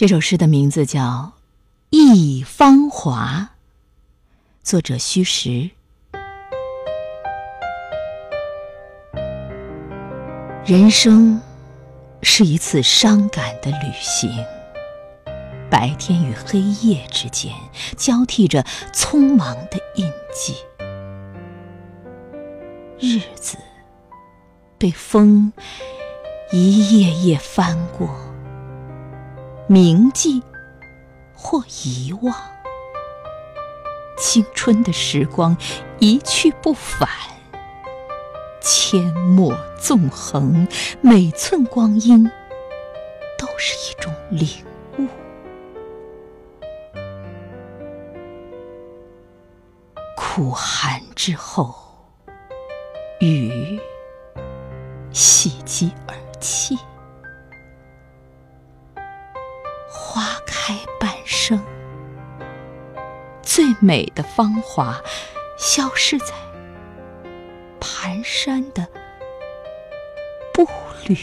这首诗的名字叫《忆芳华》，作者虚实。人生是一次伤感的旅行，白天与黑夜之间交替着匆忙的印记，日子被风一页页翻过。铭记或遗忘，青春的时光一去不返，阡陌纵横，每寸光阴都是一种领悟。苦寒之后，雨喜极而泣。最美的芳华，消失在蹒跚的步履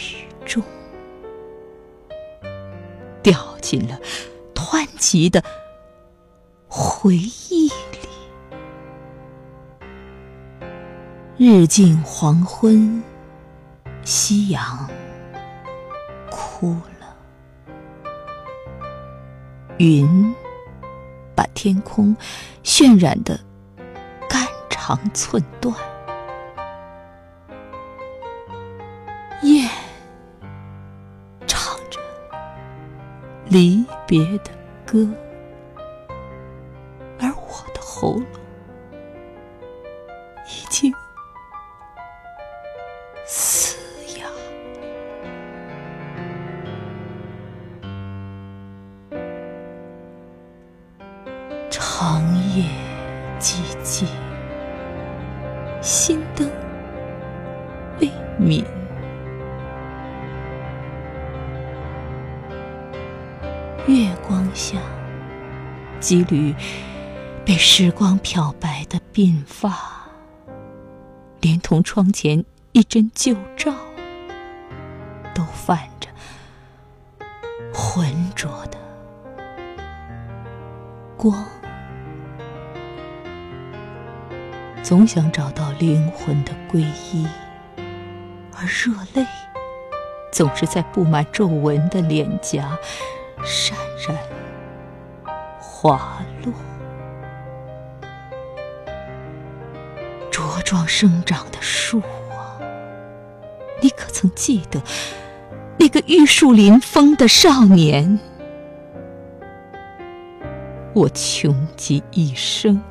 中，掉进了湍急的回忆里。日近黄昏，夕阳哭了。云把天空渲染的肝肠寸断，夜唱着离别的歌，而我的喉咙长夜寂寂，心灯未泯。月光下，几缕被时光漂白的鬓发，连同窗前一帧旧照，都泛着浑浊的光。总想找到灵魂的皈依，而热泪总是在布满皱纹的脸颊潸然滑落。茁壮生长的树啊，你可曾记得那个玉树临风的少年？我穷极一生。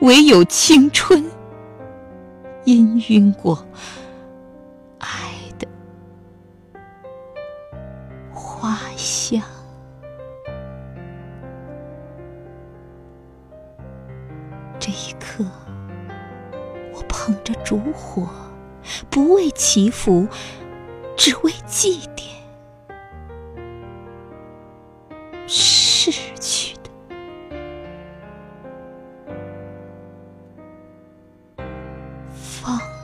唯有青春氤氲过爱的花香。这一刻我捧着烛火不为祈福只为祭奠。哦。